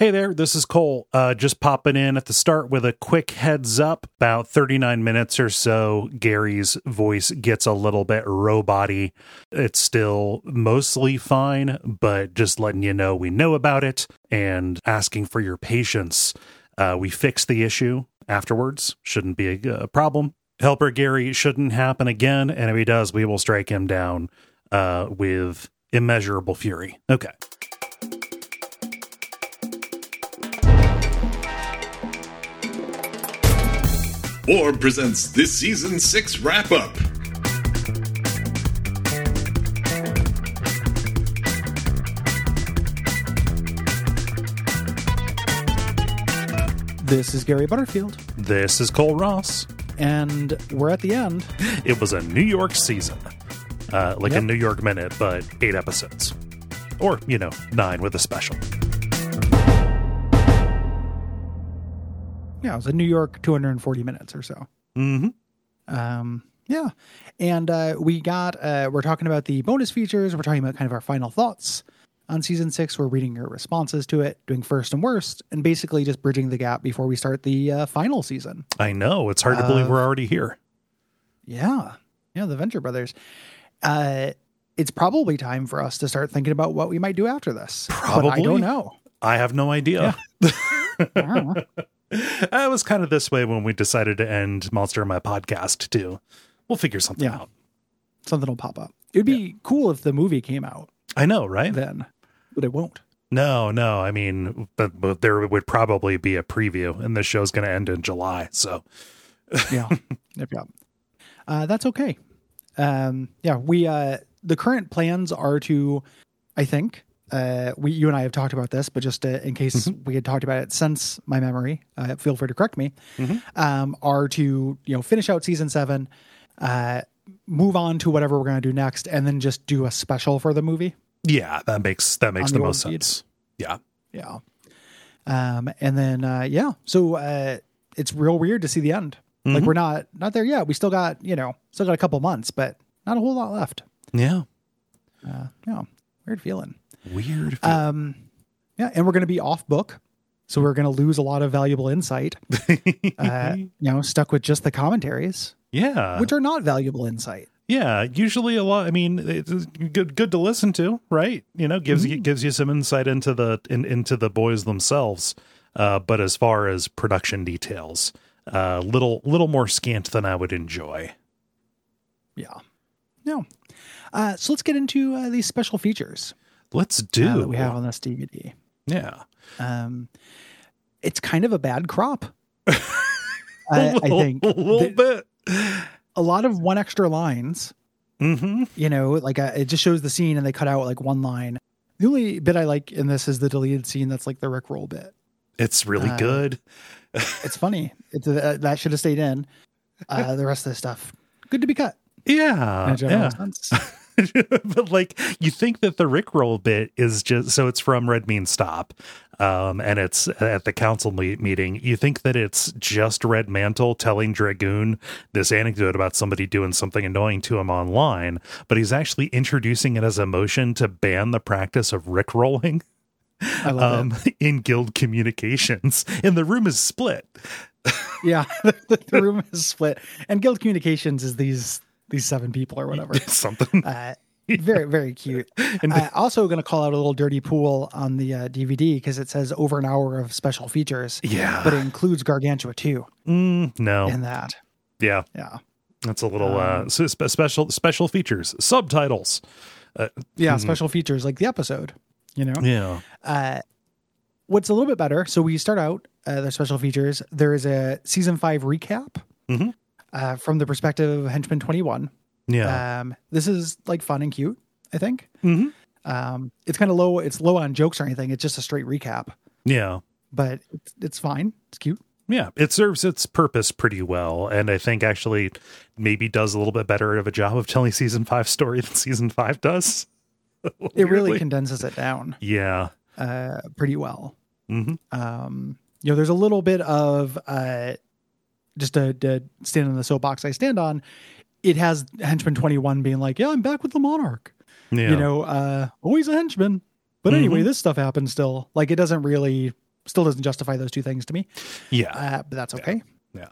Hey there, this is Cole. Uh, just popping in at the start with a quick heads up. About 39 minutes or so, Gary's voice gets a little bit roboty. It's still mostly fine, but just letting you know we know about it and asking for your patience. Uh, we fix the issue afterwards. Shouldn't be a, a problem. Helper Gary shouldn't happen again, and if he does, we will strike him down uh, with immeasurable fury. Okay. Orb presents this season six wrap up. This is Gary Butterfield, This is Cole Ross. and we're at the end. It was a New York season, uh, like a Yep. New York minute, but eight episodes, or you know, nine with a special. Yeah, it was a New York 240 minutes or so. hmm Um, yeah, and uh, we got uh, we're talking about the bonus features. We're talking about kind of our final thoughts on season six. We're reading your responses to it, doing first and worst, and basically just bridging the gap before we start the uh, final season. I know it's hard to believe we're already here. Yeah, yeah, the Venture Brothers. Uh, it's probably time for us to start thinking about what we might do after this. But I don't know. I have no idea. I don't know. I was kind of this way when we decided to end Monster in My Podcast too. We'll figure something Yeah. out. Something will pop up. It'd be cool if the movie came out I know, right? then, but it won't. No, no. I mean, but, but there would probably be a preview, and the show's going to end in July. So, yeah yep, yep. Uh, that's okay um yeah we uh the current plans are to i think uh we you and i have talked about this but just uh, in case we had talked about it since my memory uh, feel free to correct me um are to you know finish out season seven uh move on to whatever we're going to do next and then just do a special for the movie yeah, that makes that makes the the most feed. sense. Yeah. yeah um and then uh yeah so uh it's real weird to see the end like Mhm. we're not not there yet we still got you know still got a couple months but not a whole lot left Yeah. uh yeah weird feeling Weird. um yeah and we're gonna be off book so we're gonna lose a lot of valuable insight uh you know stuck with just the commentaries yeah. which are not valuable insight yeah. Usually a lot. I mean, it's good good to listen to, right? You know, gives Mm-hmm. you gives you some insight into the in, into the boys themselves. Uh, but as far as production details, uh, little little more scant than I would enjoy. yeah no uh so let's get into uh, these special features Let's uh, do. that we have on this dvd yeah. um it's kind of a bad crop I, I think a little The- bit. a lot of one extra lines Mm-hmm. you know like uh, it just shows the scene and they cut out like one line the only bit i like in this is the deleted scene that's like the rick roll bit It's really Uh, good. it's funny it's uh, that should have stayed in uh the rest of the stuff good to be cut Yeah. in a general yeah. but like you think that the Rickroll bit is just so it's from Red Means Stop, um, and it's at the council me- meeting. You think that it's just Red Mantle telling Dragoon this anecdote about somebody doing something annoying to him online, but he's actually introducing it as a motion to ban the practice of Rickrolling i love um, in guild communications, and the room is split. yeah the, the room is split and guild communications is these these seven people or whatever Something. uh very very cute And- uh, also going to call out a little dirty pool on the uh, dvd because it says over an hour of special features yeah. but it includes gargantua too Mm, no. in that yeah. yeah That's a little uh Um, so special special features, subtitles. yeah Mhm. special features like the episode you know Yeah. uh what's a little bit better so we start out uh their special features there is a season five recap Mhm. Uh from the perspective of henchman 21 Yeah. um this is like fun and cute i think hmm um it's kind of low it's low on jokes or anything it's just a straight recap Yeah. but it's, it's fine it's cute Yeah. It serves its purpose pretty well. And I think actually maybe does a little bit better of a job of telling season five story than season five does. it really condenses it down Yeah. uh pretty well hmm um you know there's a little bit of uh just to, to stand on the soapbox i stand on it has henchman 21 being like yeah i'm back with the monarch Yeah. you know uh always a henchman but anyway this stuff happens still like it doesn't really still doesn't justify those two things to me. Yeah. Uh, but that's okay. Yeah.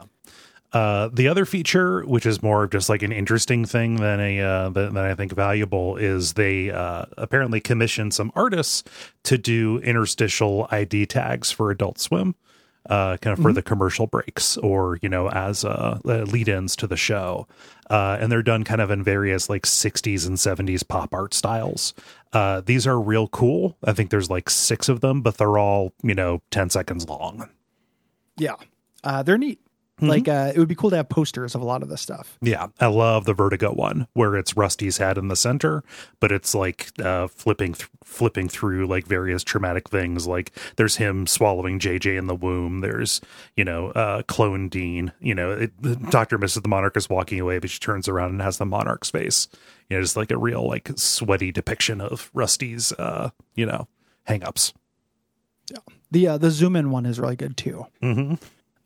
Uh, the other feature, which is more of just like an interesting thing than a uh, than, than I think valuable, is they uh, apparently commissioned some artists to do interstitial ID tags for Adult Swim, uh, kind of for the commercial breaks or you know as uh, lead-ins to the show, uh, and they're done kind of in various like '60s and '70s pop art styles. Uh, these are real cool. I think there's like six of them, but they're all you know 10 seconds long. Yeah. Uh, they're neat. Mm-hmm. Like uh, it would be cool to have posters of a lot of this stuff. Yeah, I love the Vertigo one where it's Rusty's head in the center, but it's like uh, flipping th- flipping through like various traumatic things. Like there's him swallowing JJ in the womb. There's you know uh, clone Dean. You know, Doctor misses the Monarch is walking away, but she turns around and has the Monarch's face. You know, just like a real like sweaty depiction of Rusty's uh, you know hangups. Yeah, the uh, the zoom in one is really good too. Mm-hmm.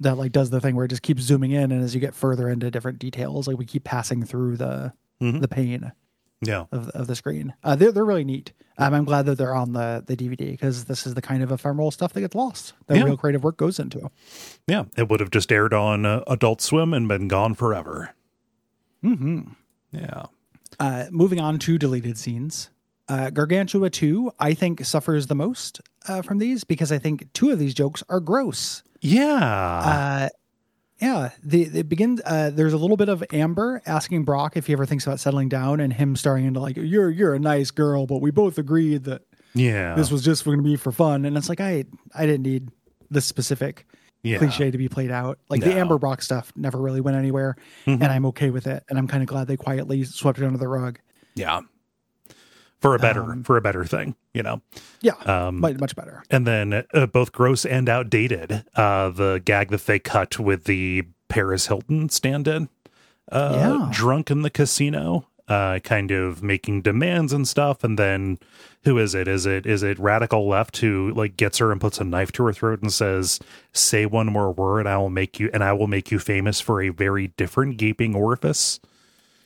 That like does the thing where it just keeps zooming in, and as you get further into different details, like we keep passing through the Mhm. the pane Yeah, of of the screen. Uh, they're they're really neat. Um, I'm glad that they're on the the DVD because this is the kind of ephemeral stuff that gets lost. That Yeah. real creative work goes into. yeah. It would have just aired on uh, Adult Swim and been gone forever. hmm Yeah. Uh, moving on to deleted scenes. Uh, Gargantua 2, I think, suffers the most uh, from these because I think two of these jokes are gross. Yeah. Uh, yeah, the it begins. Uh, there's a little bit of Amber asking Brock if he ever thinks about settling down, and him starting into like, "You're you're a nice girl, but we both agreed that yeah. this was just going to be for fun." And it's like, I I didn't need this specific yeah. cliche to be played out. Like the Amber Brock stuff never really went anywhere, Mhm. and I'm okay with it. And I'm kind of glad they quietly swept it under the rug. Yeah. For a better Um, for a better thing, you know. Yeah, Um much much better. and then uh, both gross and outdated. Uh the gag that they cut with the Paris Hilton stand-in uh Yeah. drunk in the casino uh kind of making demands and stuff and then who is it is it is it radical left who like gets her and puts a knife to her throat and says say one more word I will make you and I will make you famous for a very different gaping orifice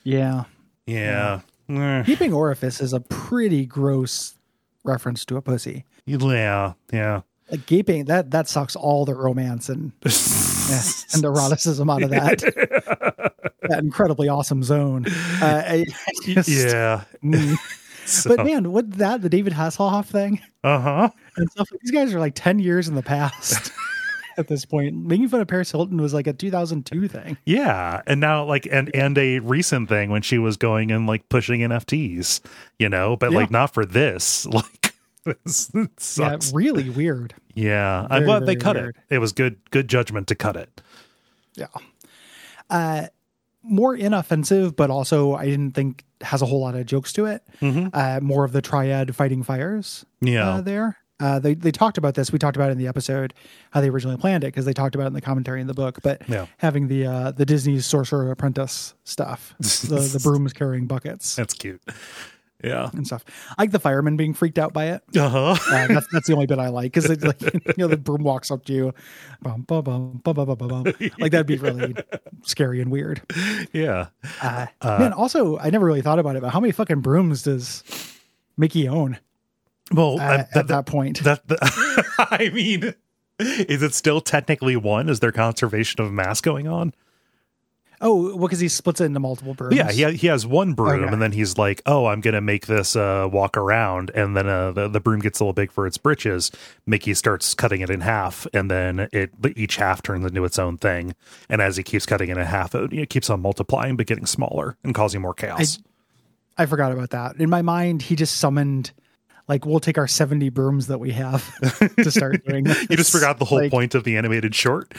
Yeah, yeah Eh. Gaping orifice is a pretty gross reference to a pussy. yeah yeah Like gaping that that sucks all the romance and yeah, and eroticism out of that that incredibly awesome zone. Uh, I, I just- yeah Mm. So- But man, what that the David Hasselhoff thing uh-huh and stuff. These guys are like ten years in the past at this point. Making fun of Paris Hilton was like a 2002 thing. Yeah, and now like and and a recent thing when she was going and like pushing NFTs, you know, but Yeah. like not for this. Like it Yeah, sucks. really weird. Yeah, I'm glad they cut weird. it. It was good good judgment to cut it. Yeah. Uh, more inoffensive, but also I didn't think has a whole lot of jokes to it. Mhm. Uh, more of the triad fighting fires Yeah. uh, there. Uh, they they talked about this. We talked about it in the episode how they originally planned it because they talked about it in the commentary in the book. But yeah. having the uh, the Disney Sorcerer Apprentice stuff, the, the brooms carrying buckets. That's cute. Yeah, and stuff. I like the fireman being freaked out by it. Uh-huh. Uh, that's, that's the only bit I like because like you know the broom walks up to you, bum, bum, bum, bum, bum, bum, bum. like that'd be really scary and weird. Yeah. Uh, uh, man, also I never really thought about it, but how many fucking brooms does Mickey own? Well, uh, I- at that point? that the, I mean, is it still technically one? Is there conservation of mass going on? oh, well, because he splits it into multiple brooms. Yeah, he he has one broom, Okay. and then he's like, "Oh, I'm gonna make this uh, walk around," and then uh, the the broom gets a little big for its britches. Mickey starts cutting it in half, and then it each half turns into its own thing. And as he keeps cutting it in half, it, it keeps on multiplying, but getting smaller and causing more chaos. I forgot about that. In my mind, he just summoned. Like we'll take our seventy brooms that we have to start doing. you just forgot the whole Like, point of the animated short.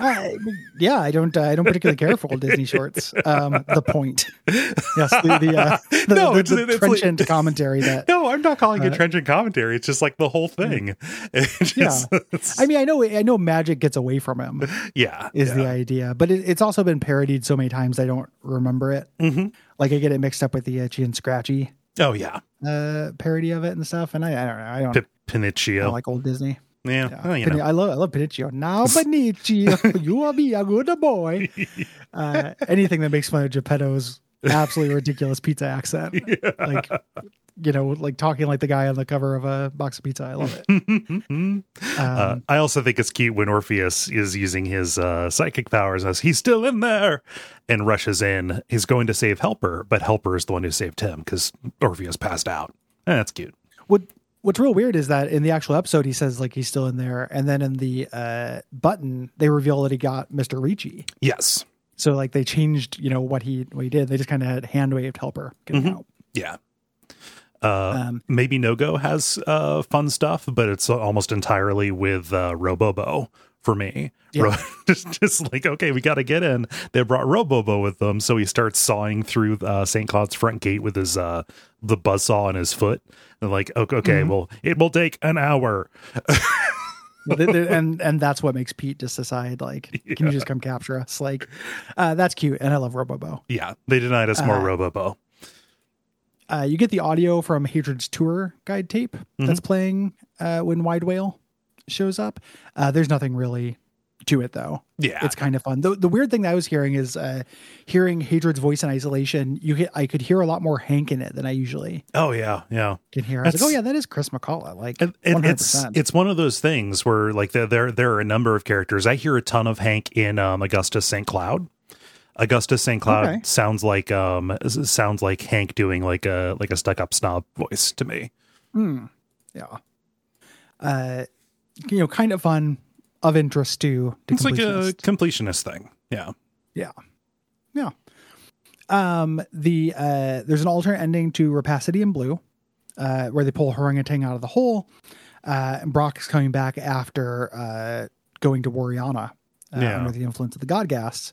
I, yeah, I don't. Uh, I don't particularly care for old Disney shorts. Um, the point. Yes, the the, uh, the, No, the, it's- the it's like- trenchant commentary that. No, I'm not calling it Uh, trenchant commentary. It's just like the whole thing. It just- it's- I mean, I know. I know magic gets away from him. yeah, Is yeah. the idea, but it, it's also been parodied so many times I don't remember it. Mhm. Like I get it mixed up with the Itchy and Scratchy oh yeah, uh, parody of it and stuff, and I, I don't know. I don't, P- I Pinocchio. don't like old Disney. yeah, Yeah. well, you Pin- know. I love I love Pinocchio. Now Pinocchio, you will be a good boy. Uh, anything that makes fun of Geppetto's absolutely ridiculous pizza accent. Like you know, like talking like the guy on the cover of a box of pizza. I love it. uh, Um, I also think it's cute when Orpheus is using his uh, psychic powers as he's still in there and rushes in. He's going to save Helper, but Helper is the one who saved him because Orpheus passed out. And that's cute. what what's real weird is that in the actual episode he says like he's still in there, and then in the uh, button they reveal that he got Mister Ricci. Yes. So like they changed, you know, what he what he did. They just kind of had hand waved helper getting out. Yeah. Uh, Um, maybe No Go has uh, fun stuff, but it's almost entirely with uh, Robobo for me. Ro- just, just like, okay, we got to get in. They brought Robobo with them. So he starts sawing through uh, St. Cloud's front gate with his uh, the buzzsaw on his foot. And like, okay, okay Mm-hmm. well, it will take an hour. Well, they- they- and and that's what makes Pete just decide like, can you just come capture us? Like, uh, that's cute, and I love Robobo. Yeah, they denied us more Robobo. Uh, you get the audio from Hatred's tour guide tape that's playing uh, when Wide Whale shows up. Uh, there's nothing really to it though. Yeah. it's kind of fun. The, the weird thing that I was hearing is uh, hearing Hatred's voice in isolation. You hit, I could hear a lot more Hank in it than I usually Oh, yeah, yeah. can hear. I was like, oh yeah, that is Chris McCulloch. Like, and hundred it's it's one of those things where like there there there are a number of characters. I hear a ton of Hank in um, Augustus St. Cloud. Augustus St. Cloud Okay. sounds like um sounds like Hank doing like a like a stuck up snob voice to me. Yeah. Uh, you know, kind of fun, of interest to. to It's like a completionist thing. Yeah. Yeah. Yeah. Um, the uh, there's an alternate ending to Rapacity in Blue, uh, where they pull Orangutan out of the hole. Uh, and Brock is coming back after uh, going to Wariana uh, Yeah. under the influence of the God Gas,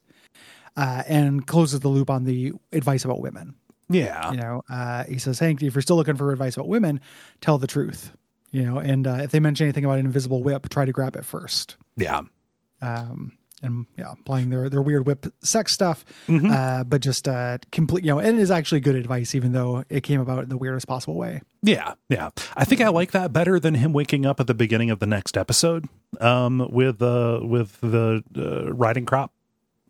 uh, and closes the loop on the advice about women. Yeah. You know, uh, he says, Hank, if you're still looking for advice about women, tell the truth. You know, and uh, if they mention anything about an invisible whip, try to grab it first. Yeah. Um, and yeah, applying their their weird whip sex stuff, Mm-hmm. uh, but just uh, complete. You know, and it is actually good advice, even though it came about in the weirdest possible way. Yeah, yeah. I think I like that better than him waking up at the beginning of the next episode um with uh with the uh, riding crop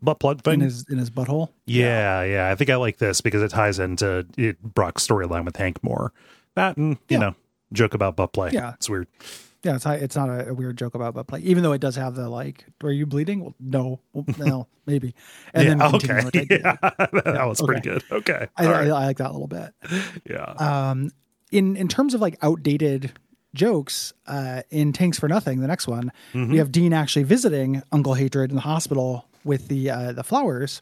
butt plug thing. in his in his butthole. Yeah, yeah. I think I like this because it ties into it, Brock's storyline with Hank more. That and you Yeah. know, joke about butt play. Yeah. it's weird. Yeah, it's it's not a, a weird joke about butt play, even though it does have the like, "Are you bleeding?" Well, no, well, no, maybe, and yeah, then okay. like, yeah, that was pretty good. Okay, I, All I. I like that a little bit. yeah, um in in terms of like outdated jokes uh in tanks for nothing the next one we have dean actually visiting uncle hatred in the hospital with the uh the flowers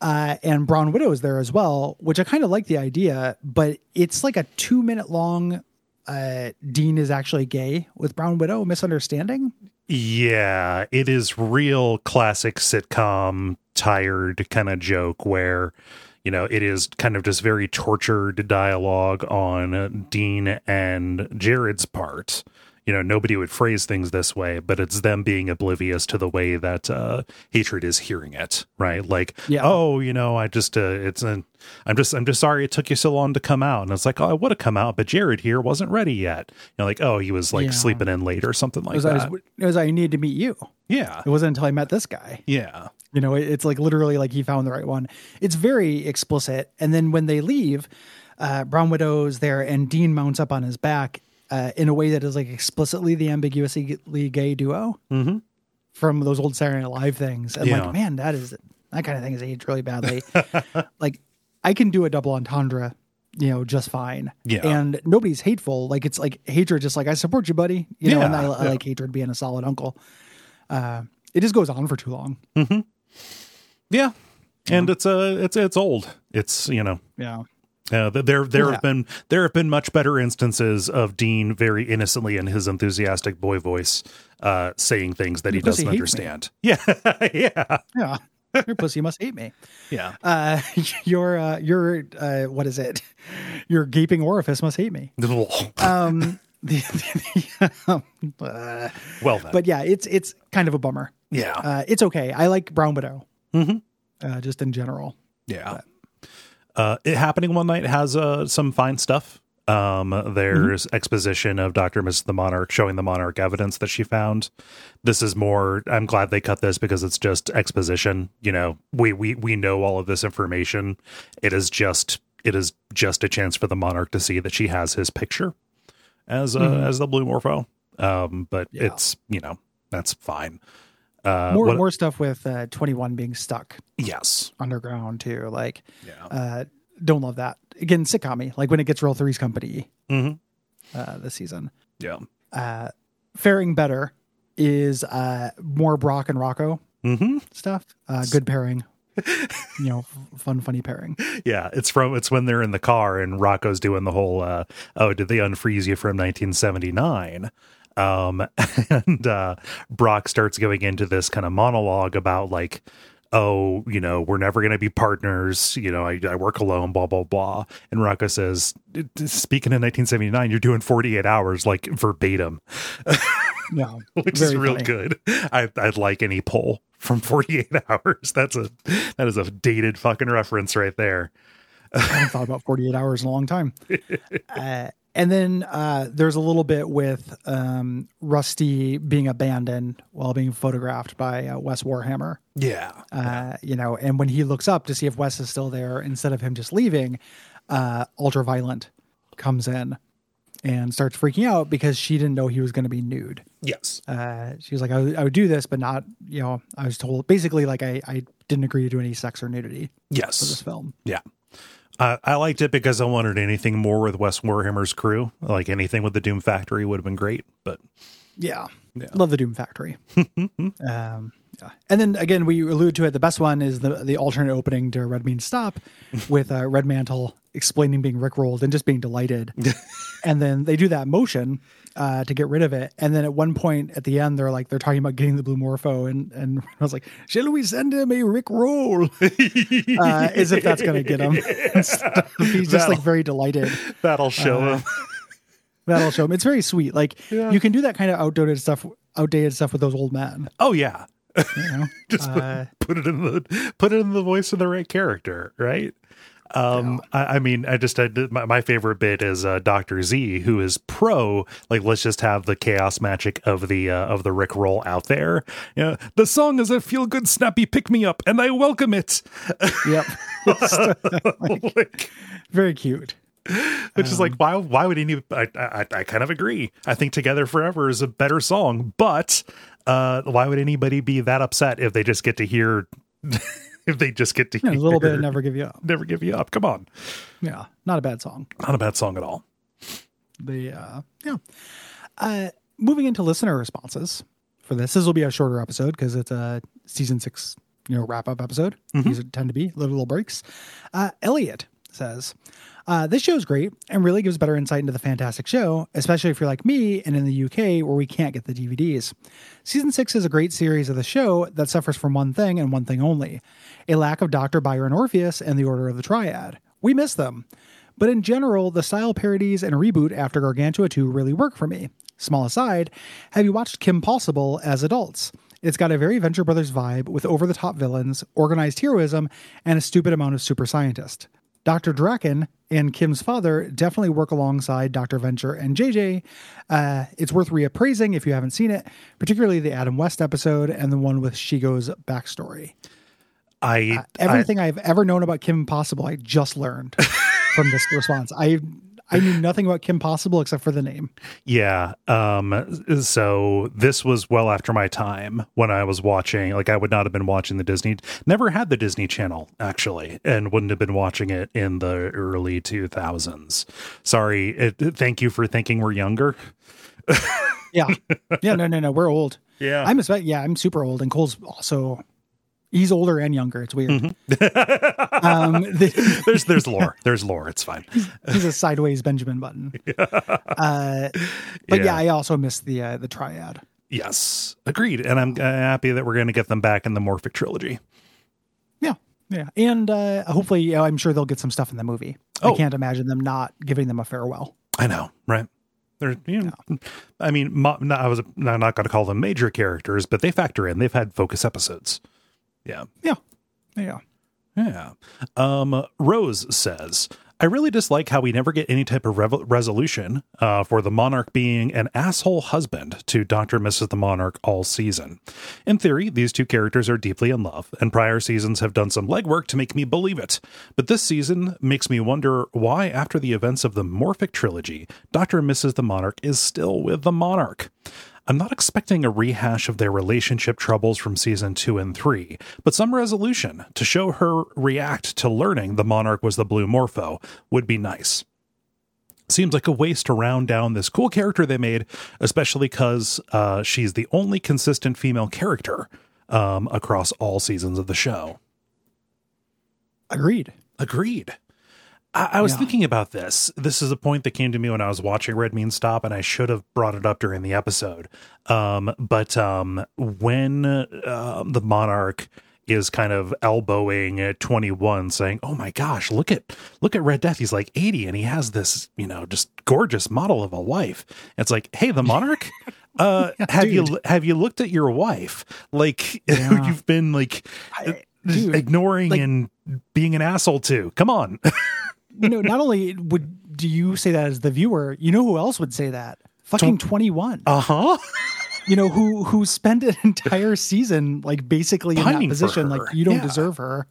uh and brown widow is there as well which i kind of like the idea but it's like a two minute long uh dean is actually gay with brown widow misunderstanding yeah. It is real classic sitcom tired kind of joke where. You know, it is kind of just very tortured dialogue on Dean and Jared's part. You know, nobody would phrase things this way, but it's them being oblivious to the way that uh, hatred is hearing it, right? Like, Yeah. oh, you know, I just, uh, it's an, I'm just, I'm just sorry it took you so long to come out. And it's like, oh, I would have come out, but Jared here wasn't ready yet. You know, like, oh, he was like Yeah. sleeping in late or something it like was, that. I was, it was i need to meet you yeah. it wasn't until i met this guy Yeah. You know, it- it's like literally like he found the right one. It's very explicit. And then when they leave, uh, Brown Widow's there and Dean mounts up on his back uh, in a way that is like explicitly the ambiguously gay duo from those old Saturday Night Live things. And Yeah. like, man, that is that kind of thing is aged really badly. like, I can do a double entendre, you know, just fine. Yeah. And nobody's hateful. Like, it's like hatred, just like, I support you, buddy. You know, and I, Yeah, I like hatred being a solid uncle. Uh, it just goes on for too long. Yeah. And it's, uh, it's, it's old. It's, you know, Yeah. Uh, there, there Yeah. have been there have been much better instances of Dean very innocently in his enthusiastic boy voice, uh, saying things that he doesn't hates me. understand. Yeah, yeah, Yeah. Your pussy must hate me. yeah. Uh, your, uh, your, uh, what is it? Your gaping orifice must hate me. Um, the, the, um, uh, well then, but yeah, it's, it's kind of a bummer. yeah, Uh, it's okay. I like Brown Widow. Mhm. Uh, just in general. yeah. Uh, it happening one night has uh, some fine stuff. Um, there's exposition of Doctor Miss the Monarch showing the Monarch evidence that she found. This is more. I'm glad they cut this because it's just exposition. You know, we we we know all of this information. It is just it is just a chance for the monarch to see that she has his picture as uh, Mhm. as the blue morpho. Um, but Yeah. it's you know that's fine. Uh, more what- more stuff with uh, 21 being stuck yes, underground too. Like, yeah, uh, don't love that. Again, sitcom like when it gets real Three's Company hmm uh, this season. yeah, Uh, faring better is uh, more Brock and Rocco hmm stuff. Uh, good pairing. you know, fun, funny pairing. yeah. It's from it's when they're in the car and Rocco's doing the whole uh, oh did they unfreeze you from 1979? Um, and uh, Brock starts going into this kind of monologue about like oh, you know, we're never going to be partners. You know, I, I work alone, blah, blah, blah. And Rocco says, speaking in 1979, you're doing 48 hours, like verbatim, Yeah, which is real funny. good. I, I'd like any poll from 48 hours. That's a, that is a dated fucking reference right there. I haven't thought about 48 hours in a long time. Uh, and then uh, there's a little bit with um, Rusty being abandoned while being photographed by uh, Wes Warhammer. Yeah. Uh, you know, and when he looks up to see if Wes is still there, instead of him just leaving, uh, Ultraviolent comes in and starts freaking out because she didn't know he was going to be nude. Yes. Uh, she was like, I would, do this, but not, you know, I was told basically like I, I didn't agree to do any sex or nudity Yes. for this film. Yeah. Uh, I liked it because I wanted anything more with Wes Warhammer's crew. Like anything with the Doom Factory would have been great, but Yeah. Yeah. Love the Doom Factory. um, yeah. And then again, we allude to it. The best one is the the alternate opening to Red Means Stop with uh, Red Mantle explaining being rickrolled and just being delighted. and then they do that motion uh, to get rid of it. And then at one point at the end, they're like, they're talking about getting the Blue Morpho. And, and I was like, shall we send him a Rick roll? uh, as if that's going to get him. He's just like That'll- very delighted. that'll show Uh, him. That'll show him. It's very sweet. Like Yeah. you can do that kind of outdated stuff, outdated stuff with those old men. Oh yeah. You know? Just Uh, put it in the put it in the voice of the right character, right? Um, I, I mean, I just I did, my, my favorite bit is uh, Doctor Z, who is pro. Like, let's just have the chaos magic of the uh, of the Rick roll out there. You know, the song is a feel good, snappy pick me up, and I welcome it. Yep. like, Very cute. which is like, why why would any? I, I I kind of agree. I think Together Forever is a better song, but uh, why would anybody be that upset if they just get to hear? if they just get to Yeah, hear a little bit never give you up. never give you up. Come on, Yeah. Not a bad song. not a bad song at all. The uh yeah. Uh moving into listener responses for this. This will be a shorter episode because it's a season six, you know, wrap up episode. These tend to be little, little breaks. Uh Elliot says, uh, this is great and really gives better insight into the fantastic show, especially if you're like me and in the UK where we can't get the DVDs. Season 6 is a great series of the show that suffers from one thing and one thing only a lack of Dr. Byron Orpheus and the Order of the Triad. We miss them. But in general, the style parodies and reboot after Gargantua 2 really work for me. Small aside, have you watched Kim Possible as adults? It's got a very Venture Brothers vibe with over the top villains, organized heroism, and a stupid amount of super scientist. Dr. Drakken and Kim's father definitely work alongside Dr. Venture and JJ. Uh, it's worth reappraising if you haven't seen it, particularly the Adam West episode and the one with Shego's backstory. I Everything I, have ever known about Kim Possible, I just learned from this response. I I knew nothing about Kim Possible except for the name. Yeah. Um, so this was well after my time when I was watching, like I would not have been watching the Disney, never had the Disney channel actually, and wouldn't have been watching it in the early 2000s. Sorry. It, thank you for thinking we're younger. Yeah, yeah, no, no, no, we're old. Yeah. I'm yeah, I'm super old, and Cole's also he's older and younger. It's weird. Mm-hmm. um, the, there's, there's lore. There's lore. It's fine. he's a sideways Benjamin Button. Uh, but yeah. Yeah. I also missed the uh, the triad. Yes. Agreed. And I'm uh, happy that we're going to get them back in the Morphic trilogy. Yeah, yeah, and uh, hopefully, you know, I'm sure they'll get some stuff in the movie. Oh. I can't imagine them not giving them a farewell. I know, right? They're, you know, I mean, mo- no, I was I'm not going to call them major characters, but they factor in. They've had focus episodes. Yeah, Yeah, yeah. yeah. Um, Rose says, I really dislike how we never get any type of rev- resolution uh, for the Monarch being an asshole husband to Dr. and Mrs. the Monarch all season. In theory, these two characters are deeply in love, and prior seasons have done some legwork to make me believe it. But this season makes me wonder why, after the events of the Morphic trilogy, Dr. and Mrs. the Monarch is still with the Monarch. I'm not expecting a rehash of their relationship troubles from season two and three, but some resolution to show her react to learning the monarch was the blue morpho would be nice. Seems like a waste to round down this cool character they made, especially because uh, she's the only consistent female character um, across all seasons of the show. Agreed. Agreed. I, I was Yeah. thinking about this. This is a point that came to me when I was watching Red Means Stop, and I should have brought it up during the episode. Um, but um, when uh, the monarch is kind of elbowing at 21 saying oh my gosh look at look at red death he's like 80 and he has this you know just gorgeous model of a wife it's like hey the monarch uh have you have you looked at your wife like Yeah. you've been like I- dude, ignoring like- and being an asshole too come on you know, not only would do you say that as the viewer, you know who else would say that? Fucking twenty one. uh-huh you know, who who spent an entire season like basically in that position. Like you don't Yeah. deserve her.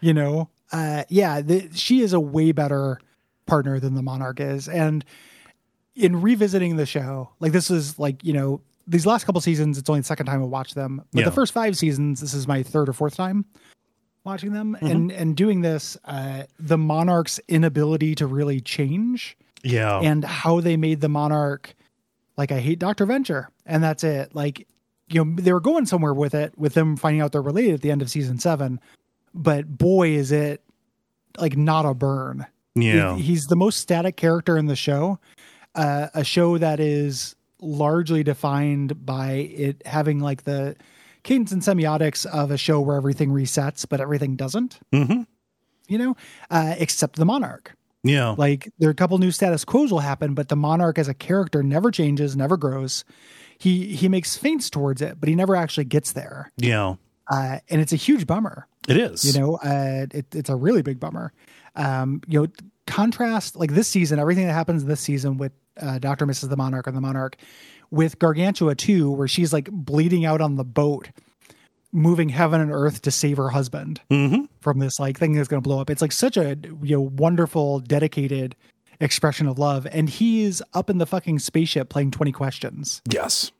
You know, uh, yeah, the, she is a way better partner than the Monarch is, and in revisiting the show, like this is like you know these last couple seasons, it's only the second time I watched them, but Yeah. the first five seasons, this is my third or fourth time watching them, Mm-hmm. and and doing this, uh, the Monarch's inability to really change yeah and how they made the monarch like I hate Dr. Venture and that's it. Like you know they were going somewhere with it with them finding out they're related at the end of season 7. But boy is it like not a burn. yeah He- He's the most static character in the show. Uh, a show that is largely defined by it having like the cadence and semiotics of a show where everything resets but everything doesn't. Mhm. You know, uh, except the monarch. yeah Like there are a couple new status quos will happen, but the monarch as a character never changes, never grows. He he makes feints towards it, but he never actually gets there. yeah Uh, and it's a huge bummer. it is You know, uh, it, it's a really big bummer. Um, you know, contrast like this season, everything that happens this season with uh, Doctor Mrs. the Monarch and the Monarch, with Gargantua two, where she's like bleeding out on the boat, moving heaven and earth to save her husband hmm from this like thing that's going to blow up. It's like such a you know wonderful, dedicated expression of love, and he's up in the fucking spaceship playing Twenty Questions. yes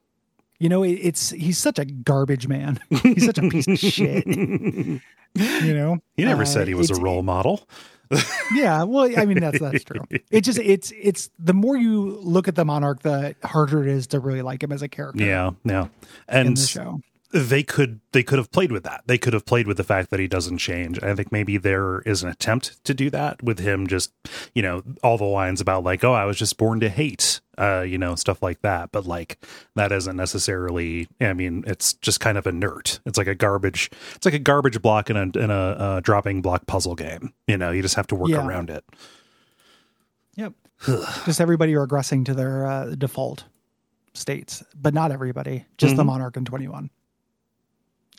You know, it's he's such a garbage man. He's such a piece of shit. You know, he never Uh, said he was a role model Yeah, well, I mean that's that's true. It just it's it's the more you look at the monarch, the harder it is to really like him as a character. yeah yeah in and the show. they could they could have played with that. They could have played with the fact that he doesn't change. I think maybe there is an attempt to do that with him just, you know, all the lines about like, oh, I was just born to hate, uh, you know, stuff like that. But like that isn't necessarily I mean, it's just kind of inert. It's like a garbage it's like a garbage block in a in a uh, dropping block puzzle game. You know, you just have to work Yeah. around it. Yep. just everybody regressing to their uh, default states, but not everybody. Just the Mhm. monarch in twenty one.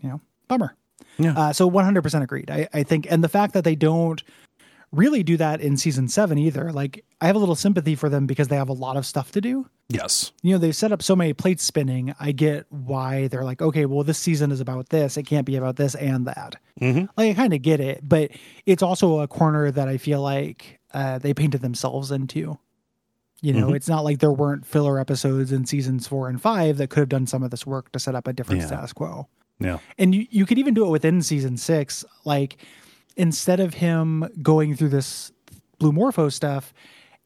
You know, bummer. Yeah. Uh, so one hundred percent agreed. I, I think, and the fact that they don't really do that in season seven either. Like, I have a little sympathy for them because they have a lot of stuff to do. Yes. you know they've set up so many plates spinning i get why they're like okay well this season is about this it can't be about this and that hmm like i kind of get it but it's also a corner that i feel like uh, they painted themselves into you know Mhm. it's not like there weren't filler episodes in seasons four and five that could have done some of this work to set up a different Yeah. status quo Yeah. and you, you could even do it within season six like instead of him going through this blue morpho stuff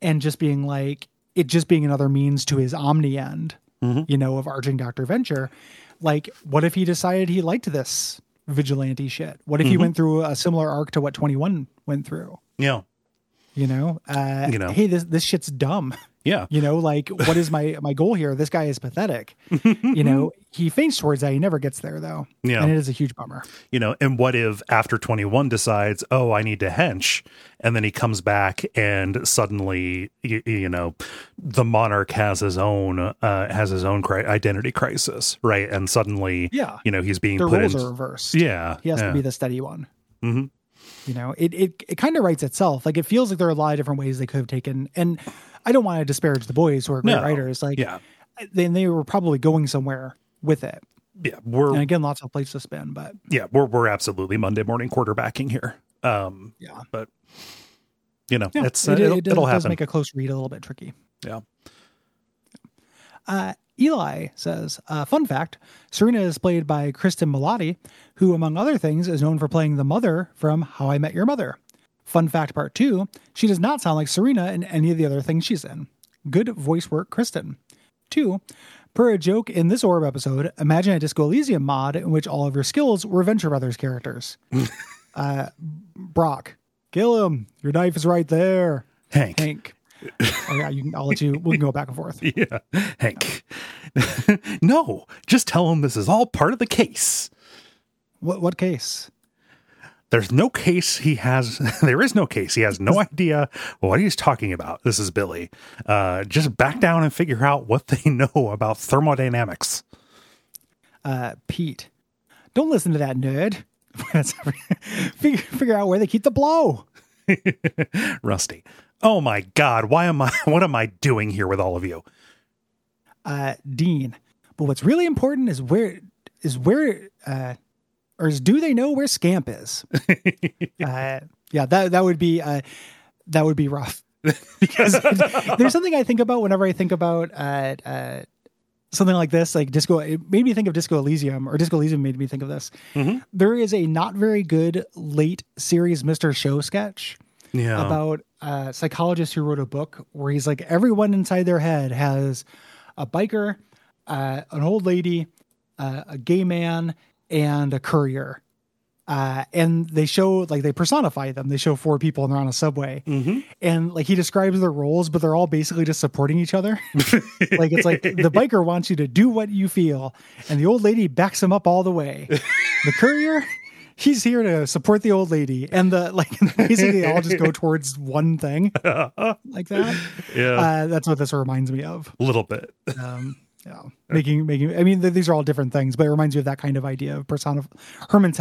and just being like it just being another means to his omni end Mhm. you know of arching dr venture like what if he decided he liked this vigilante shit what if he Mhm. went through a similar arc to what 21 went through Yeah. you know uh You know. hey this this shit's dumb Yeah. you know like what is my my goal here this guy is pathetic you know he feints towards that he never gets there though Yeah. and it is a huge bummer you know, and what if after 21 decides, oh, I need to hench, and then he comes back and suddenly, you, you know, the monarch has his own uh, has his own cri- identity crisis, right? And suddenly, Yeah. you know, he's being their put roles are reversed Yeah, he has yeah. to be the steady one Mhm. You know, it it, it kind of writes itself. Like it feels like there are a lot of different ways they could have taken. And I don't want to disparage the boys who are great No. writers. Like, Yeah. they, they were probably going somewhere with it. Yeah, we're And again, lots of places to spin. But yeah, we're we're absolutely Monday morning quarterbacking here. Um, yeah, but you know, yeah it's uh, it, it'll, it, it'll does happen. make a close read a little bit tricky. yeah. Uh, Eli says, uh, fun fact Serena is played by Cristin Milioti, who, among other things, is known for playing the mother from How I Met Your Mother. Fun fact part two she does not sound like Serena in any of the other things she's in. Good voice work, Cristin. Two, per a joke in this Orb episode, imagine a Disco Elysium mod in which all of your skills were Venture Brothers characters. uh, Brock, kill him. Your knife is right there. Hank. Hank. oh, yeah, you can, I'll let you, we can go back and forth. Yeah. Hank. no, just tell him this is all part of the case. What, what case? There's no case he has. There is no case. He has no idea what he's talking about. This is Billy. Uh, just back down and figure out what they know about thermodynamics. uh, Pete. Don't listen to that nerd. figure, figure out where they keep the blow. Rusty. Oh my God. Why am I? What am I doing here with all of you? Uh, Dean. But what's really important is where is where uh, or is do they know where Scamp is? uh, yeah, that that would be uh, that would be rough because there's something I think about whenever I think about uh, uh, something like this, like Disco. It made me think of Disco Elysium, or Disco Elysium made me think of this. There is a not very good late series Mister Show sketch Yeah. about a psychologist who wrote a book where he's like everyone inside their head has a biker, uh, an old lady, uh, a gay man, and a courier. Uh, and they show like they personify them. They show four people and they're on a subway, and like he describes their roles, but they're all basically just supporting each other. like it's like the biker wants you to do what you feel, and the old lady backs him up all the way. The courier, he's here to support the old lady, and the like basically they all just go towards one thing like that. yeah. Uh, that's what this reminds me of. a little bit. Um, yeah, making making. I mean, th- these are all different things, but it reminds me of that kind of idea of personif- Herman's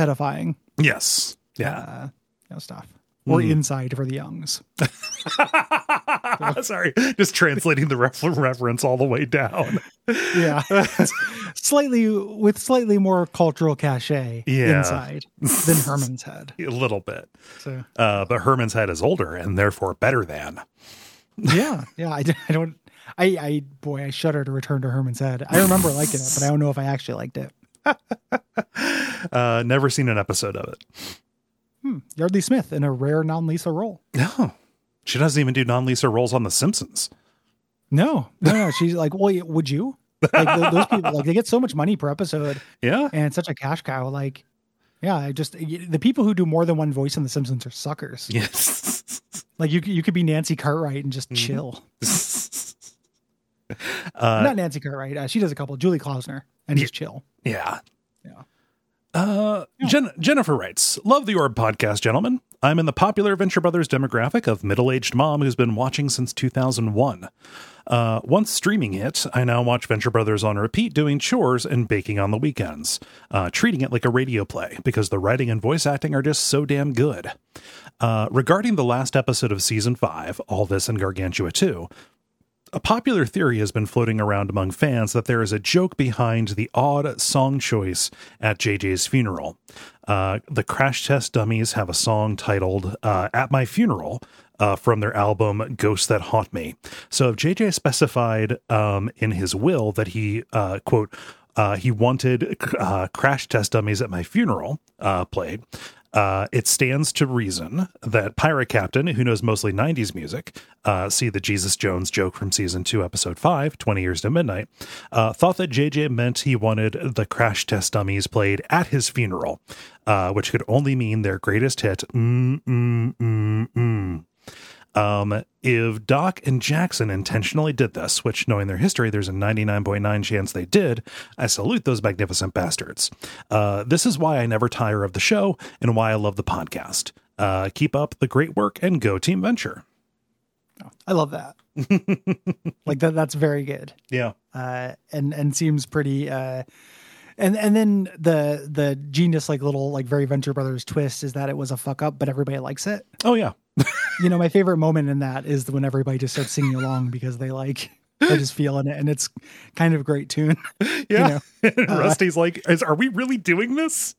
Yes. Yeah. uh, you know, stuff. Or Hmm. inside for the youngs. Sorry. Just translating the ref- reference all the way down. Yeah, slightly with slightly more cultural cachet Yeah. inside than Herman's head. A little bit. So Uh, but Herman's head is older and therefore better than. yeah, yeah. I don't. I, I boy, I shudder to return to Herman's head. I remember liking it, but I don't know if I actually liked it. Uh, never seen an episode of it. Hmm. Yeardley Smith in a rare non-Lisa role. No. She doesn't even do non Lisa roles on The Simpsons. No, no, no. She's like, well, would you? Like th- those people, like they get so much money per episode, Yeah. and it's such a cash cow. Like, yeah, I just the people who do more than one voice in The Simpsons are suckers. Yes. Like you, you could be Nancy Cartwright and just chill. uh, Not Nancy Cartwright. Uh, she does a couple. Julie Klausner and just chill. yeah. Yeah. Uh, Jen- Jennifer writes, Love the Orb podcast, gentlemen. I'm in the popular Venture Brothers demographic of middle aged mom who's been watching since 2001. Uh, once streaming it, I now watch Venture Brothers on repeat doing chores and baking on the weekends, uh, treating it like a radio play because the writing and voice acting are just so damn good. Uh, regarding the last episode of season 5, All This and Gargantua 2, a popular theory has been floating around among fans that there is a joke behind the odd song choice at JJ's funeral. Uh, the Crash Test Dummies have a song titled uh, At My Funeral uh, from their album Ghosts That Haunt Me. So if JJ specified um, in his will that he, uh, quote, uh, he wanted uh, Crash Test Dummies at my funeral uh, played, uh, it stands to reason that Pirate Captain, who knows mostly 90s music, uh, see the Jesus Jones joke from season 2, episode 5, 20 Years to Midnight, uh, thought that JJ meant he wanted the crash test dummies played at his funeral, uh, which could only mean their greatest hit, mm, mm, mm, mm. Um, if Doc and Jackson intentionally did this, which knowing their history, there's a 99.9 chance they did, I salute those magnificent bastards. Uh, this is why I never tire of the show and why I love the podcast. Uh, keep up the great work and go Team Venture. I love that. like that. That's very good. Yeah. Uh, and and seems pretty. Uh, And and then the the genius like little like very Venture Brothers twist is that it was a fuck up, but everybody likes it. Oh yeah, You know, my favorite moment in that is when everybody just starts singing along because they like they're just feeling it, and it's kind of a great tune. yeah. know, And Rusty's like, Is, "Are we really doing this?"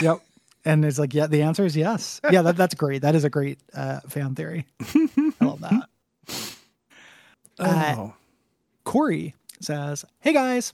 yep. And it's like, yeah, the answer is yes. Yeah, that, that's great. That is a great uh, fan theory. I love that. Uh, Oh. Corey says, Hey guys,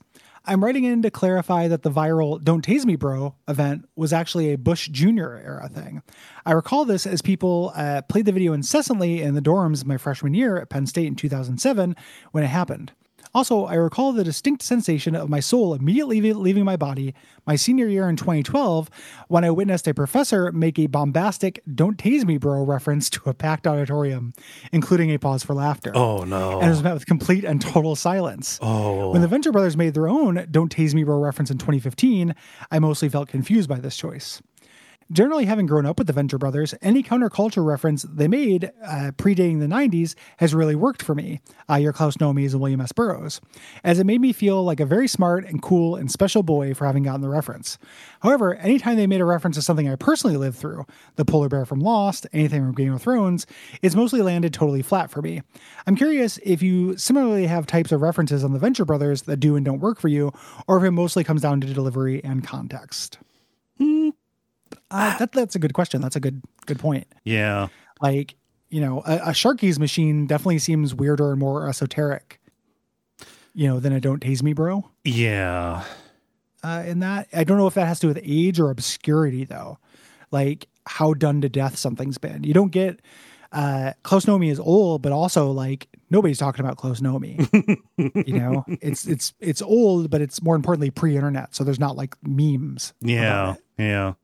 I'm writing in to clarify that the viral Don't Tase Me Bro event was actually a Bush Jr. era thing. I recall this as people uh, played the video incessantly in the dorms my freshman year at Penn State in 2007 when it happened. Also, I recall the distinct sensation of my soul immediately leaving my body my senior year in 2012 when I witnessed a professor make a bombastic Don't Tase Me Bro reference to a packed auditorium, including a pause for laughter oh no. and it was met with complete and total silence. oh. When the Venture Brothers made their own Don't Tase Me Bro reference in 2015, I mostly felt confused by this choice. Generally, having grown up with the Venture Brothers, any counterculture reference they made uh, predating the 90s has really worked for me, uh, your Klaus Nomis and William S. Burroughs, as it made me feel like a very smart and cool and special boy for having gotten the reference. However, anytime they made a reference to something I personally lived through, the polar bear from Lost, anything from Game of Thrones, it's mostly landed totally flat for me. I'm curious if you similarly have types of references on the Venture Brothers that do and don't work for you, or if it mostly comes down to delivery and context. Uh, that, that's a good question. That's a good good point. yeah. Like, you know, a, a Sharky's machine definitely seems weirder and more esoteric, you know, than a Don't Tase Me Bro. Yeah. Uh, in that, I don't know if that has to do with age or obscurity, though. Like how done to death something's been. You don't get uh Klaus Nomi is old, but also like nobody's talking about Klaus Nomi. you know, it's it's it's old, but it's more importantly pre-internet, so there's not like memes. Yeah, yeah.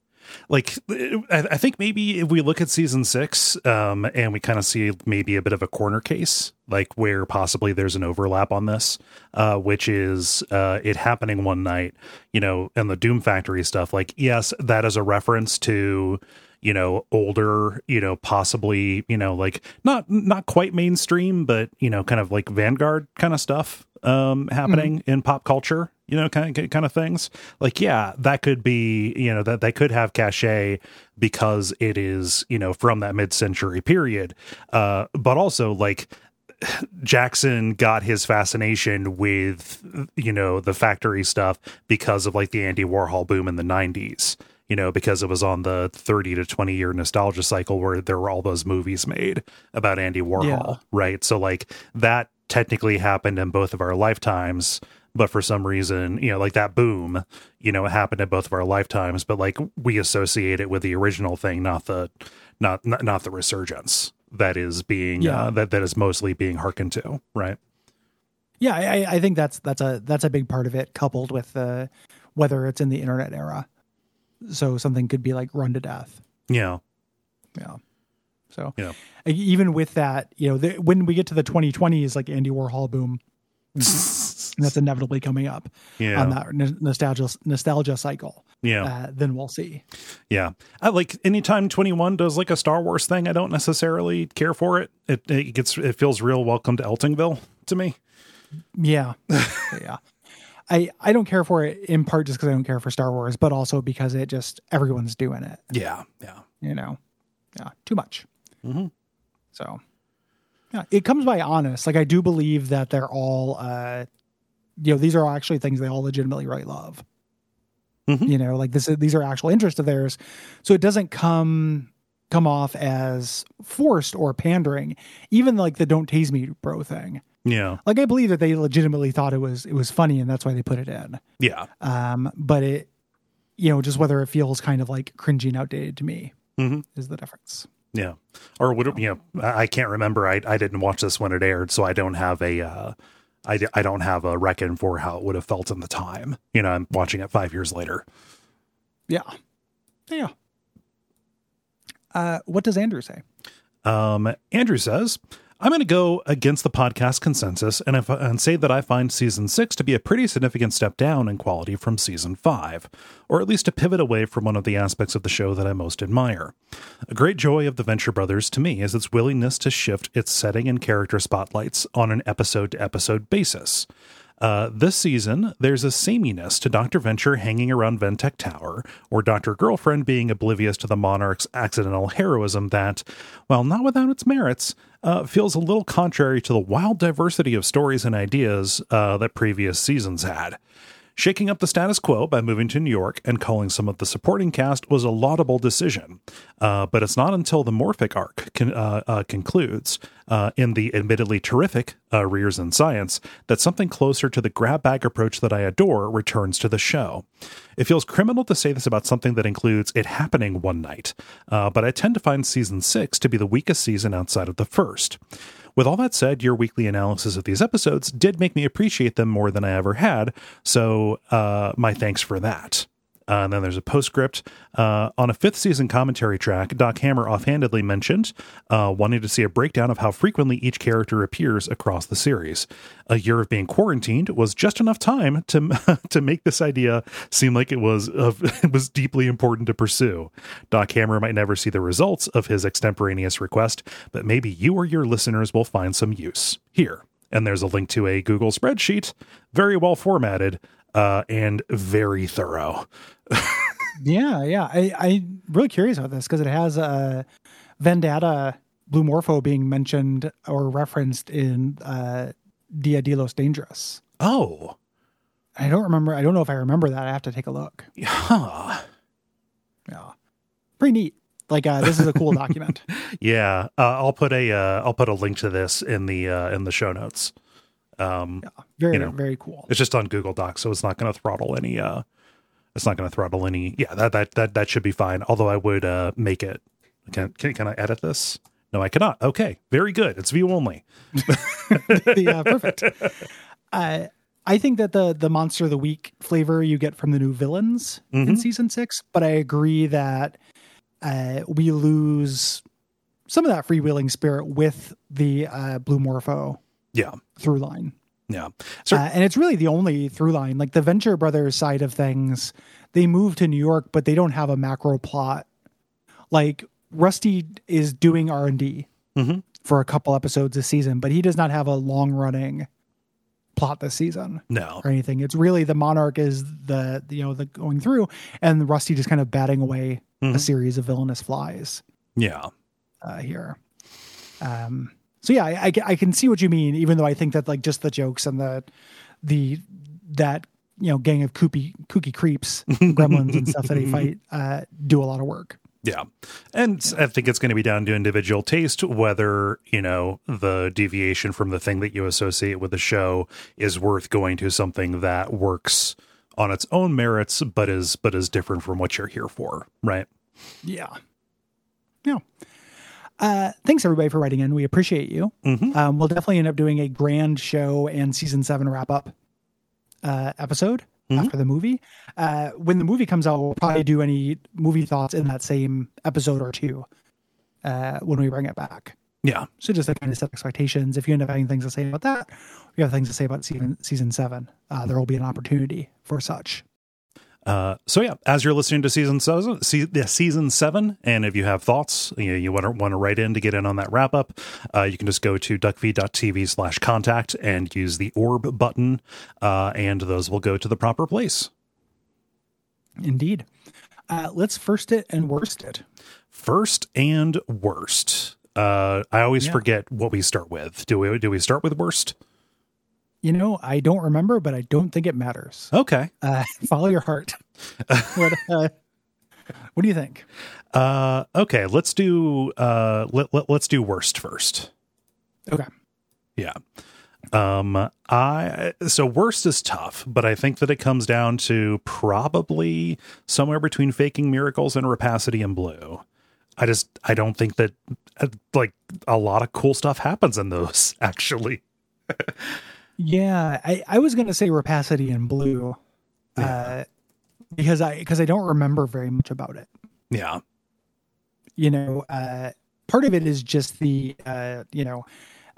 Like I, I think maybe if we look at season six, um, and we kind of see maybe a bit of a corner case, like where possibly there's an overlap on this, uh, which is uh, it happening one night, you know, and the Doom Factory stuff. Like, yes, that is a reference to you know older you know possibly you know like not not quite mainstream but you know kind of like vanguard kind of stuff um happening in pop culture you know kind of kind of things. Like yeah that could be you know that they could have cachet because it is you know from that mid-century period. Uh but also like Jackson got his fascination with you know the factory stuff because of like the Andy Warhol boom in the 90s you know because it was on the 30 to 20 year nostalgia cycle where there were all those movies made about Andy Warhol Yeah. right? So like that technically happened in both of our lifetimes but for some reason you know like that boom you know it happened in both of our lifetimes but like we associate it with the original thing not the not not, not the resurgence that is being Yeah. uh, that that is mostly being hearkened to right Yeah, I, I- think that's that's a that's a big part of it, coupled with uh, whether it's in the internet era. So something could be like run to death. yeah Yeah. So Yeah. even with that, you know, the, when we get to the 2020s, like Andy Warhol boom, that's inevitably coming up yeah on that nostalgia nostalgia cycle. yeah Uh, then we'll see. Yeah. I like anytime 21 does like a Star Wars thing, I don't necessarily care for it. It it gets it feels real welcome to Eltingville to me. Yeah, yeah. I I don't care for it in part just because I don't care for Star Wars, but also because it just everyone's doing it. Yeah. Yeah. you know, yeah, too much. Mhm. So, yeah, it comes by honest. Like I do believe that they're all, uh, you know, these are actually things they all legitimately really love. Mhm. You know, like this, is, these are actual interests of theirs. So it doesn't come come off as forced or pandering. Even like the "don't tase me, bro" thing. Yeah. Like I believe that they legitimately thought it was it was funny, and that's why they put it in. Yeah. Um, but it, you know, just whether it feels kind of like cringy and outdated to me Mhm. is the difference. Yeah. Or would it, you know, I I can't remember. I I didn't watch this when it aired, so I don't have a uh I, I don't have a reckon for how it would have felt in the time. You know, I'm watching it five years later. Yeah. Yeah. Uh, what does Andrew say? Um, Andrew says, I'm going to go against the podcast consensus and, if, and say that I find season six to be a pretty significant step down in quality from season five, or at least a pivot away from one of the aspects of the show that I most admire. A great joy of the Venture Brothers to me is its willingness to shift its setting and character spotlights on an episode to episode basis. Uh, this season, there's a sameness to Dr. Venture hanging around Ventec Tower, or Dr. Girlfriend being oblivious to the Monarch's accidental heroism that, while not without its merits, uh, feels a little contrary to the wild diversity of stories and ideas uh, that previous seasons had. Shaking up the status quo by moving to New York and calling some of the supporting cast was a laudable decision. Uh, but it's not until the Morphic arc con- uh, uh, concludes, uh, in the admittedly terrific uh, Rears in Science, that something closer to the grab bag approach that I adore returns to the show. It feels criminal to say this about something that includes it happening one night, uh, but I tend to find season six to be the weakest season outside of the first. With all that said, your weekly analysis of these episodes did make me appreciate them more than I ever had, so uh, my thanks for that. Uh, and then there's a postscript. Uh, on a fifth season commentary track, Doc Hammer offhandedly mentioned uh, wanting to see a breakdown of how frequently each character appears across the series. A year of being quarantined was just enough time to to make this idea seem like it was of it was deeply important to pursue. Doc Hammer might never see the results of his extemporaneous request, but maybe you or your listeners will find some use here. And there's a link to a Google spreadsheet, very well formatted uh, and very thorough. yeah, yeah. I, I'm really curious about this because it has uh, Vendetta Blue Morpho being mentioned or referenced in uh, Dia de los Dangerous. Oh, I don't remember. I don't know if I remember that. I have to take a look. huh. Yeah, pretty neat. Like uh, this is a cool document. Yeah, uh, I'll put a uh, I'll put a link to this in the uh, in the show notes. Um, Yeah, very You know, very cool. it's just on Google Docs, so it's not going to throttle any. Uh, it's not going to throttle any. Yeah, that that that that should be fine. Although I would uh, make it. Can can can I edit this? No, I cannot. Okay, very good. It's view only. yeah, perfect. Uh, I think that the the monster of the week flavor you get from the new villains in season six, but I agree that uh, we lose some of that freewheeling spirit with the uh, Blue Morpho Yeah, through line. yeah. So Uh, and it's really the only through line. Like the Venture Brothers side of things, they move to New York, but they don't have a macro plot. Like Rusty is doing R and D Mhm. for a couple episodes this season, but he does not have a long running plot this season no, or anything. It's really the Monarch is the you know the going through, and Rusty just kind of batting away a Mhm. series of villainous flies yeah, uh, here. Um, so yeah, I, I, I can see what you mean, even though I think that like just the jokes and the the that you know gang of kooky kooky creeps, gremlins and stuff that he fight uh, do a lot of work. Yeah. And I think it's going to be down to individual taste whether, you know, the deviation from the thing that you associate with the show is worth going to something that works on its own merits but is but is different from what you're here for, right? Yeah, yeah. Uh, thanks everybody for writing in. We appreciate you. Mhm. Um, we'll definitely end up doing a grand show and season seven wrap up uh, episode Mhm. after the movie. Uh, when the movie comes out, we'll probably do any movie thoughts in that same episode or two uh, when we bring it back. Yeah. So just to kind of set expectations. If you end up having things to say about that, we have things to say about season season seven. Uh, there will be an opportunity for such. Uh, so yeah, as you're listening to season seven, se- yeah, season seven, and if you have thoughts, you know, you want to want to write in to get in on that wrap up, uh, you can just go to duckfeed.tv slash contact and use the orb button, uh, and those will go to the proper place. Indeed. Uh, let's first it and worst it. First and worst. Uh, I always Yeah. forget what we start with. Do we do we start with worst? You know, I don't remember, but I don't think it matters. Okay. Uh, follow your heart. what, uh, what do you think? Uh, okay. Let's do uh, let, let let's do worst first. Okay. Yeah. Um I so worst is tough, but I think that it comes down to probably somewhere between faking miracles and rapacity and blue. I just I don't think that uh, like a lot of cool stuff happens in those actually. Yeah, I, I was gonna say rapacity and blue, uh, because I because I don't remember very much about it. Yeah. You know, uh, part of it is just the uh, you know,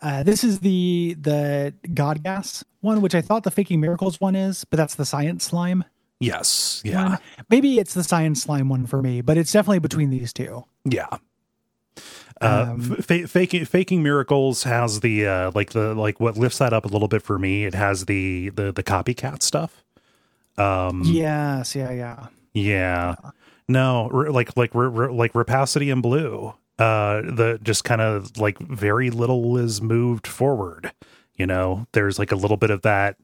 uh, this is the the God gas one, which I thought the faking miracles one is, but that's the science slime. Yes. Yeah. one. Maybe it's the science slime one for me, but it's definitely between these two. Yeah. Uh, Um, f- faking faking miracles has the uh, like the like what lifts that up a little bit for me. It has the the the copycat stuff. Um, yes, yeah, yeah. yeah. No, r- like like like rapacity and blue. Uh, the just kind of like very little is moved forward. You know, there's like a little bit of that,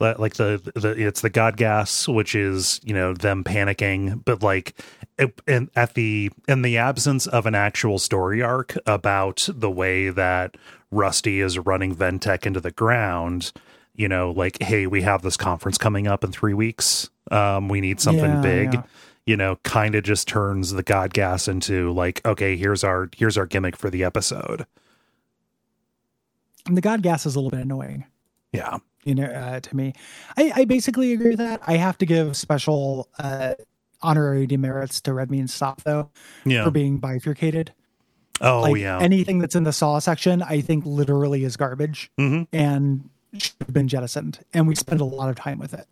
like the the it's the god gas, which is you know them panicking, but like, it, and at the in the absence of an actual story arc about the way that Rusty is running Ventec into the ground. You know, like, hey, we have this conference coming up in three weeks. Um, we need something Yeah, big yeah. you know kind of just turns the god gas into like okay here's our here's our gimmick for the episode And the god gas is a little bit annoying. yeah you know, uh, to me. I, I basically agree with that. I have to give special uh, honorary demerits to Red Means Stop though yeah for being bifurcated. oh like yeah anything that's in the Saw section, I think literally is garbage Mhm. and should have been jettisoned. And we spend a lot of time with it.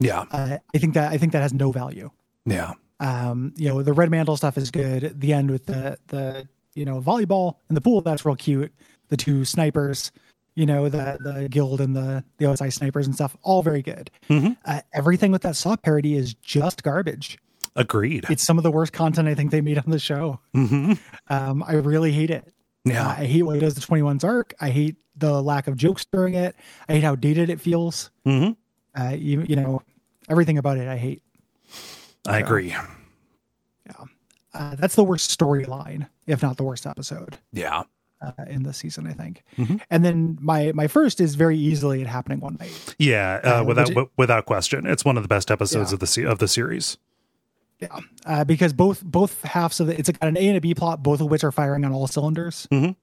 yeah Uh, I think that I think that has no value. yeah Um, you know, the red mantle stuff is good. The end with the the you know volleyball in the pool that's real cute. The two snipers, you know, the the guild and the the OSI snipers and stuff, all very good. Mhm. Uh, everything with that Saw parody is just garbage. agreed It's some of the worst content I think they made on the show. hmm Um, I really hate it. Uh, yeah I hate what it does to 21's arc. I hate the lack of jokes during it. I hate how dated it feels. hmm Uh, you, you know, everything about it I hate. i agree Uh, that's the worst storyline, if not the worst episode yeah uh, in this season, I think. Mhm. And then my my first is very easily it happening one night. yeah uh, Uh, without w- without question it's one of the best episodes Yeah. of the of the series Yeah, uh, because both both halves of it, it's got an A and a B plot, both of which are firing on all cylinders. Mhm.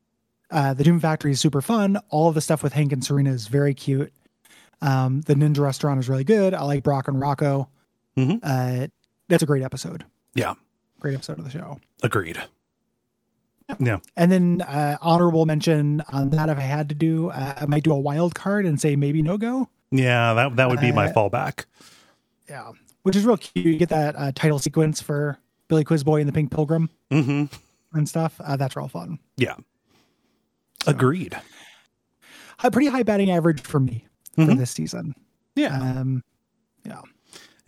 Uh, the Doom Factory is super fun. All of the stuff with Hank and Serena is very cute. Um, the Ninja Restaurant is really good. I like Brock and Rocco. Mhm. Uh, that's a great episode. yeah Great episode of the show. agreed yeah And then uh, honorable mention on that if I had to do, uh, I might do a wild card and say maybe no go. yeah that that would be my Uh, fallback Yeah, which is real cute. You get that uh, title sequence for Billy Quizboy and the Pink Pilgrim hmm and stuff. Uh, that's real fun. yeah agreed A pretty high batting average for me for Mhm. this season. yeah Um, yeah,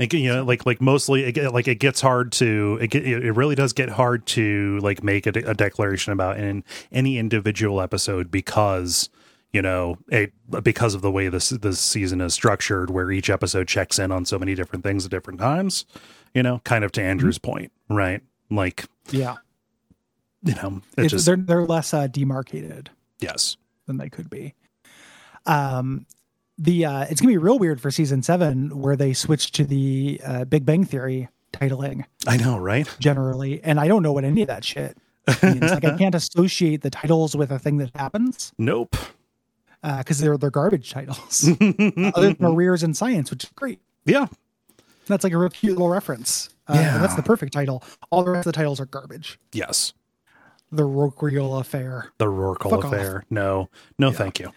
Like, you know, like like mostly, it, like it gets hard to it. Get, it really does get hard to like make a, a declaration about in any individual episode because you know it because of the way this this season is structured, where each episode checks in on so many different things at different times. You know, kind of to Andrew's point, right? Like yeah. you know, it It's, just they're they're less uh, demarcated yes, than they could be. Um, the uh, it's gonna be real weird for season seven where they switch to the uh, Big Bang Theory titling I know, right? generally, and I don't know what any of that shit means. like I can't associate the titles with a thing that happens Nope. Uh because they're they're garbage titles. Other than arrears in science, which is great. yeah, That's like a real cute little reference. Uh, Yeah. that's the perfect title. All the rest of the titles are garbage. yes. The Rorqual Affair. The Rorqual Fuck off. affair. No, no, thank you.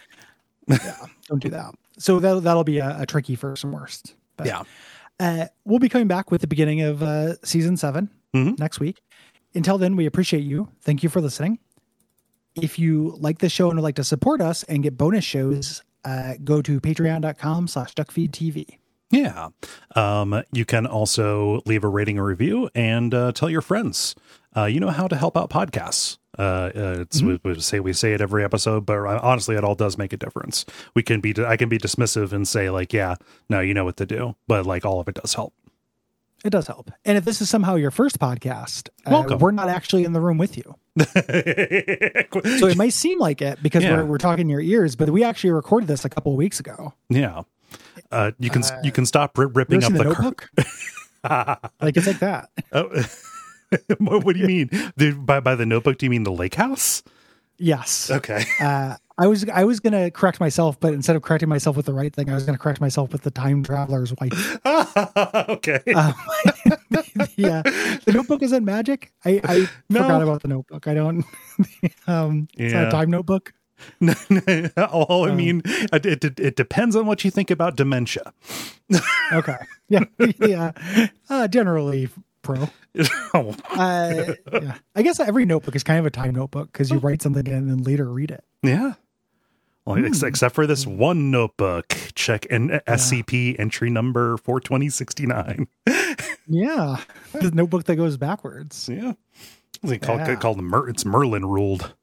yeah, Don't do that. So that that'll be a, a tricky first and worst. But, Yeah. Uh, we'll be coming back with the beginning of uh, season 7 Mhm. next week. Until then, we appreciate you. Thank you for listening. If you like the show and would like to support us and get bonus shows, uh, go to patreon.com slash duckfeedtv. Yeah. Um, you can also leave a rating or review and uh, tell your friends. Uh, you know how to help out podcasts. Uh, uh, it's we, we say we say it every episode, but honestly, it all does make a difference. We can be I can be dismissive and say like, yeah, no, you know what to do, but like all of it does help. It does help. And if this is somehow your first podcast, uh, Welcome. we're not actually in the room with you. So it might seem like it because Yeah. we're, we're talking in your ears, but we actually recorded this a couple of weeks ago. yeah. Uh, you can you can stop ri- ripping up the, the notebook? like it's like that. Oh. what, what do you mean? The, by by the notebook? Do you mean the lake house? Yes. Okay. Uh, I was I was gonna correct myself, but instead of correcting myself with the right thing, I was gonna correct myself with the time traveler's wife. okay. Um, yeah, the notebook isn't magic. I, I No. forgot about the notebook. I don't. um, it's not Yeah. a time notebook. No, no, oh, I Um, mean, it, it, it depends on what you think about dementia. Okay. Yeah. yeah. Uh, generally Pro. oh, Uh, yeah, I guess every notebook is kind of a time notebook because you write something and then later read it. yeah. Well, Hmm. except for this one notebook. Check an SCP entry number 42069. Yeah, the notebook that goes backwards. Yeah. They call Yeah. called the Mer- it's Merlin ruled.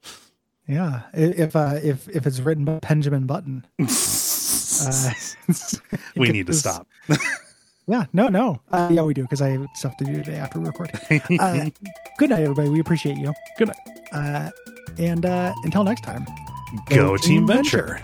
Yeah, if uh, if if it's written by Benjamin Button, uh, we need to stop. Yeah, no, no. Uh, yeah, we do because I have stuff to do today after we record. Uh, good night, everybody. We appreciate you. Good night. Uh, and uh, until next time, Go Team Venture.